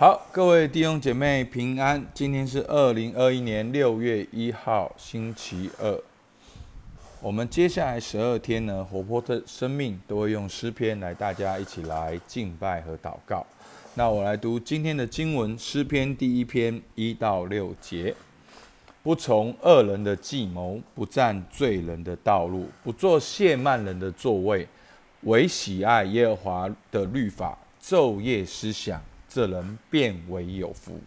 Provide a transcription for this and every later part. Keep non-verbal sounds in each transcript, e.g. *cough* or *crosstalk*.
好，各位弟兄姐妹平安。今天是二零二一年六月一号，星期二。我们接下来十二天呢，活泼的生命都会用诗篇来，大家一起来敬拜和祷告。那我来读今天的经文，诗篇第一篇一到六节：不从恶人的计谋，不占罪人的道路，不做亵慢人的座位，唯喜爱耶和华的律法，昼夜思想。这人变为有福，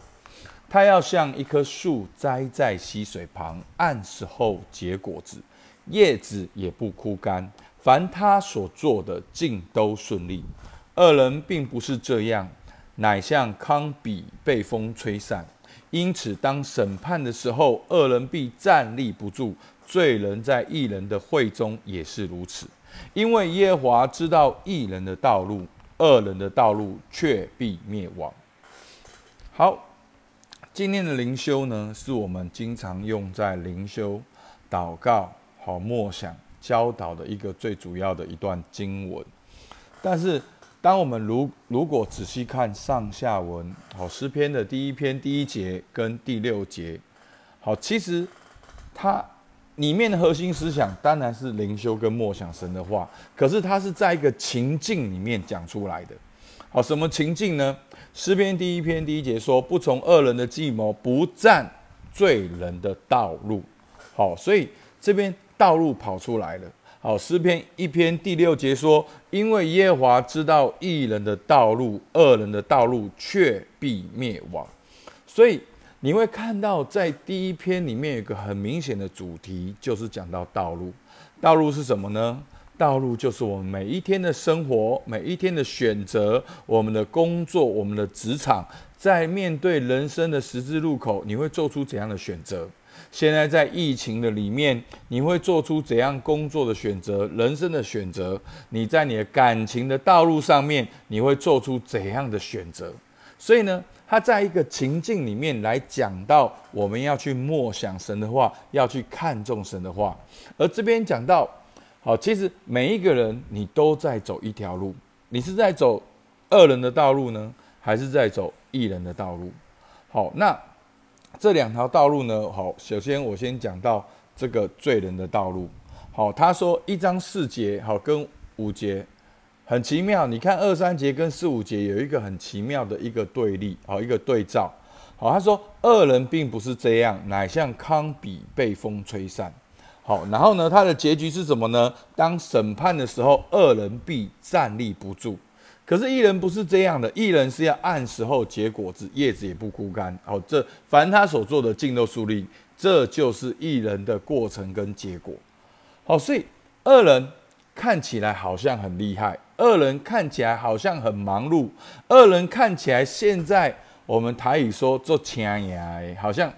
他要像一棵树栽在溪水旁，按时候结果子，叶子也不枯干。凡他所做的，尽都顺利。二人并不是这样，乃像糠比被风吹散。因此，当审判的时候，二人必站立不住；罪人在义人的会中也是如此。因为耶和华知道义人的道路。恶人的道路却必灭亡。好，今天的灵修呢，是我们经常用在灵修、祷告、好默想、教导的一个最主要的一段经文。但是，当我们如如果仔细看上下文，好诗篇的第一篇第一节跟第六节，好，其实它。里面的核心思想当然是灵修跟默想神的话，可是它是在一个情境里面讲出来的。好，什么情境呢？诗篇第一篇第一节说：“不从恶人的计谋，不占罪人的道路。”好，所以这边道路跑出来了。好，诗篇一篇第六节说：“因为耶和华知道义人的道路，恶人的道路却必灭亡。”所以。你会看到，在第一篇里面有一个很明显的主题，就是讲到道路。道路是什么呢？道路就是我们每一天的生活，每一天的选择，我们的工作，我们的职场，在面对人生的十字路口，你会做出怎样的选择？现在在疫情的里面，你会做出怎样工作的选择、人生的选择？你在你的感情的道路上面，你会做出怎样的选择？所以呢？他在一个情境里面来讲到，我们要去默想神的话，要去看重神的话。而这边讲到，好，其实每一个人你都在走一条路，你是在走恶人的道路呢，还是在走义人的道路？好，那这两条道路呢？好，首先我先讲到这个罪人的道路。好，他说一章四节，好跟五节。很奇妙，你看二三节跟四五节有一个很奇妙的一个对立，好一个对照。好，他说恶人并不是这样，乃像糠比被风吹散。好，然后呢，他的结局是什么呢？当审判的时候，恶人必站立不住。可是艺人不是这样的，艺人是要按时候结果子，叶子也不枯干。好，这凡他所做的尽都树立，这就是艺人的过程跟结果。好，所以恶人看起来好像很厉害。二人看起来好像很忙碌，二人看起来现在我们台语说做钱呀，好像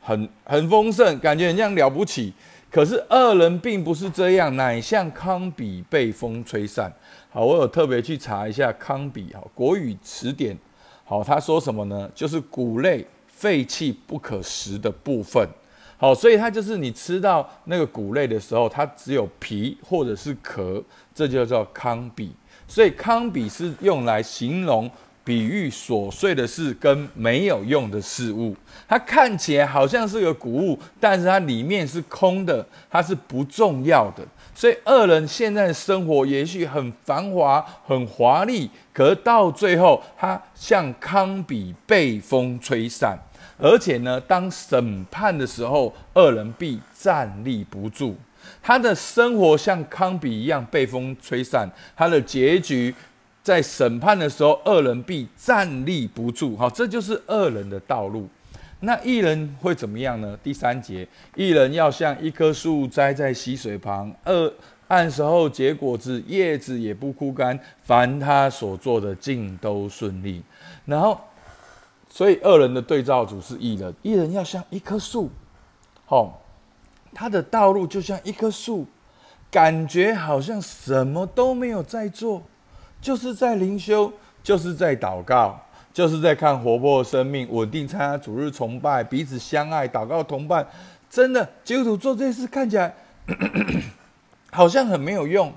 很很丰盛，感觉很像了不起。可是二人并不是这样，乃像康比被风吹散。好，我有特别去查一下康比，哈，国语词典，好，他说什么呢？就是谷类废弃不可食的部分。哦，所以它就是你吃到那个谷类的时候，它只有皮或者是壳，这就叫糠比。所以糠比是用来形容、比喻琐碎的事跟没有用的事物。它看起来好像是个谷物，但是它里面是空的，它是不重要的。所以二人现在的生活也许很繁华、很华丽，可是到最后，它像糠比被风吹散。而且呢，当审判的时候，恶人必站立不住。他的生活像康比一样被风吹散，他的结局在审判的时候，恶人必站立不住。好，这就是恶人的道路。那艺人会怎么样呢？第三节，艺人要像一棵树栽在溪水旁，二按时候结果子，叶子也不枯干，凡他所做的尽都顺利。然后。所以恶人的对照组是异人，异人要像一棵树，好，他的道路就像一棵树，感觉好像什么都没有在做，就是在灵修，就是在祷告，就是在看活泼的生命，稳定参加主日崇拜，彼此相爱，祷告同伴。真的，基督徒做这些事看起来 *coughs* 好像很没有用，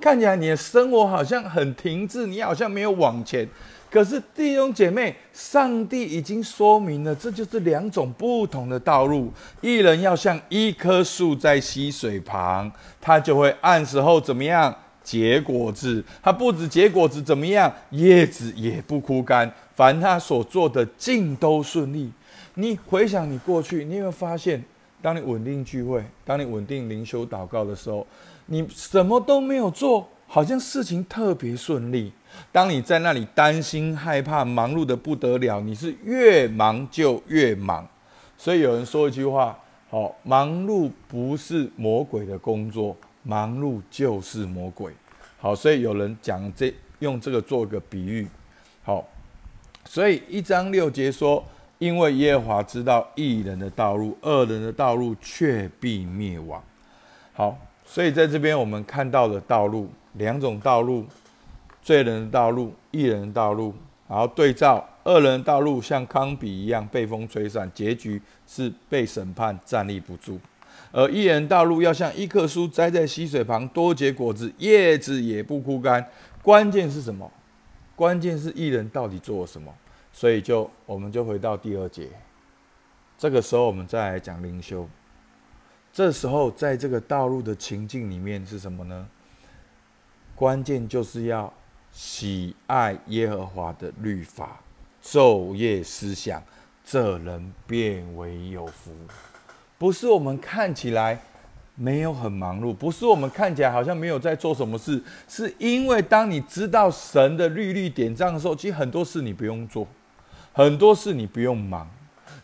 看起来你的生活好像很停滞，你好像没有往前。可是弟兄姐妹，上帝已经说明了，这就是两种不同的道路。一人要像一棵树在溪水旁，他就会按时候怎么样结果子。他不止结果子怎么样，叶子也不枯干。凡他所做的尽都顺利。你回想你过去，你有没有发现，当你稳定聚会，当你稳定灵修祷告的时候，你什么都没有做，好像事情特别顺利。当你在那里担心、害怕、忙碌的不得了，你是越忙就越忙。所以有人说一句话：好，忙碌不是魔鬼的工作，忙碌就是魔鬼。好，所以有人讲这用这个做个比喻。好，所以一章六节说：因为耶和华知道义人的道路，恶人的道路却必灭亡。好，所以在这边我们看到的道路两种道路。罪人的道路，义人的道路，然后对照恶人的道路，像康比一样被风吹散，结局是被审判，站立不住；而义人道路要像一棵树栽在溪水旁，多结果子，叶子也不枯干。关键是什么？关键是艺人到底做了什么？所以就我们就回到第二节，这个时候我们再来讲灵修。这时候在这个道路的情境里面是什么呢？关键就是要。喜爱耶和华的律法，昼夜思想，这人变为有福。不是我们看起来没有很忙碌，不是我们看起来好像没有在做什么事，是因为当你知道神的律律典章的时候，其实很多事你不用做，很多事你不用忙，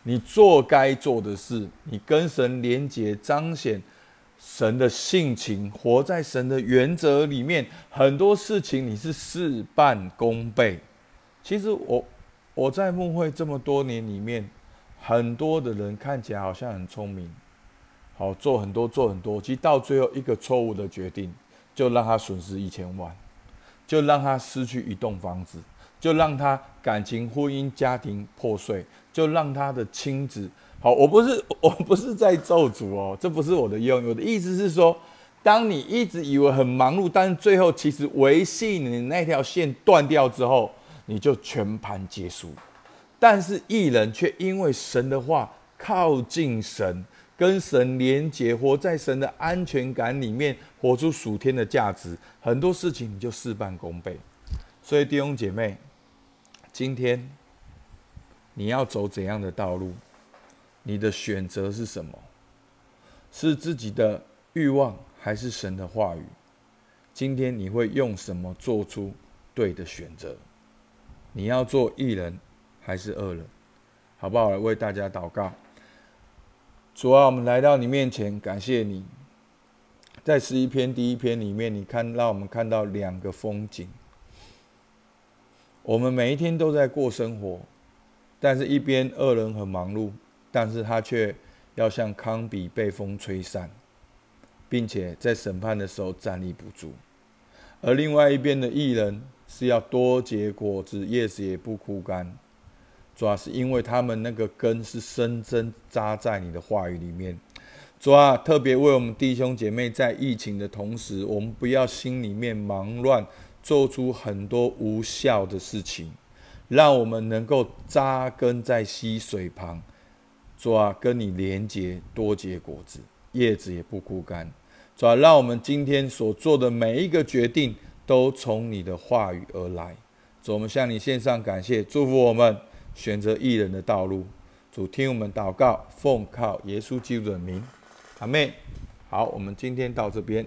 你做该做的事，你跟神连结，彰显。神的性情，活在神的原则里面，很多事情你是事半功倍。其实我我在牧会这么多年里面，很多的人看起来好像很聪明，好做很多做很多，其实到最后一个错误的决定，就让他损失一千万，就让他失去一栋房子，就让他感情、婚姻、家庭破碎，就让他的亲子。好，我不是 *laughs* 我不是在咒诅哦，这不是我的用。我的意思是说，当你一直以为很忙碌，但是最后其实维系你那条线断掉之后，你就全盘皆输。但是艺人却因为神的话靠近神，跟神连结，活在神的安全感里面，活出属天的价值，很多事情你就事半功倍。所以弟兄姐妹，今天你要走怎样的道路？你的选择是什么？是自己的欲望，还是神的话语？今天你会用什么做出对的选择？你要做艺人还是饿了？好不好？来为大家祷告。主啊，我们来到你面前，感谢你。在十一篇第一篇里面，你看让我们看到两个风景。我们每一天都在过生活，但是一边恶人很忙碌。但是他却要像康比被风吹散，并且在审判的时候站立不住；而另外一边的艺人是要多结果子，叶子也不枯干，主要是因为他们那个根是深深扎在你的话语里面。主啊，特别为我们弟兄姐妹在疫情的同时，我们不要心里面忙乱，做出很多无效的事情，让我们能够扎根在溪水旁。主啊，跟你连结，多结果子，叶子也不枯干。主啊，让我们今天所做的每一个决定，都从你的话语而来。主，我们向你献上感谢，祝福我们选择艺人的道路。主，听我们祷告，奉靠耶稣基督的名，阿妹。好，我们今天到这边。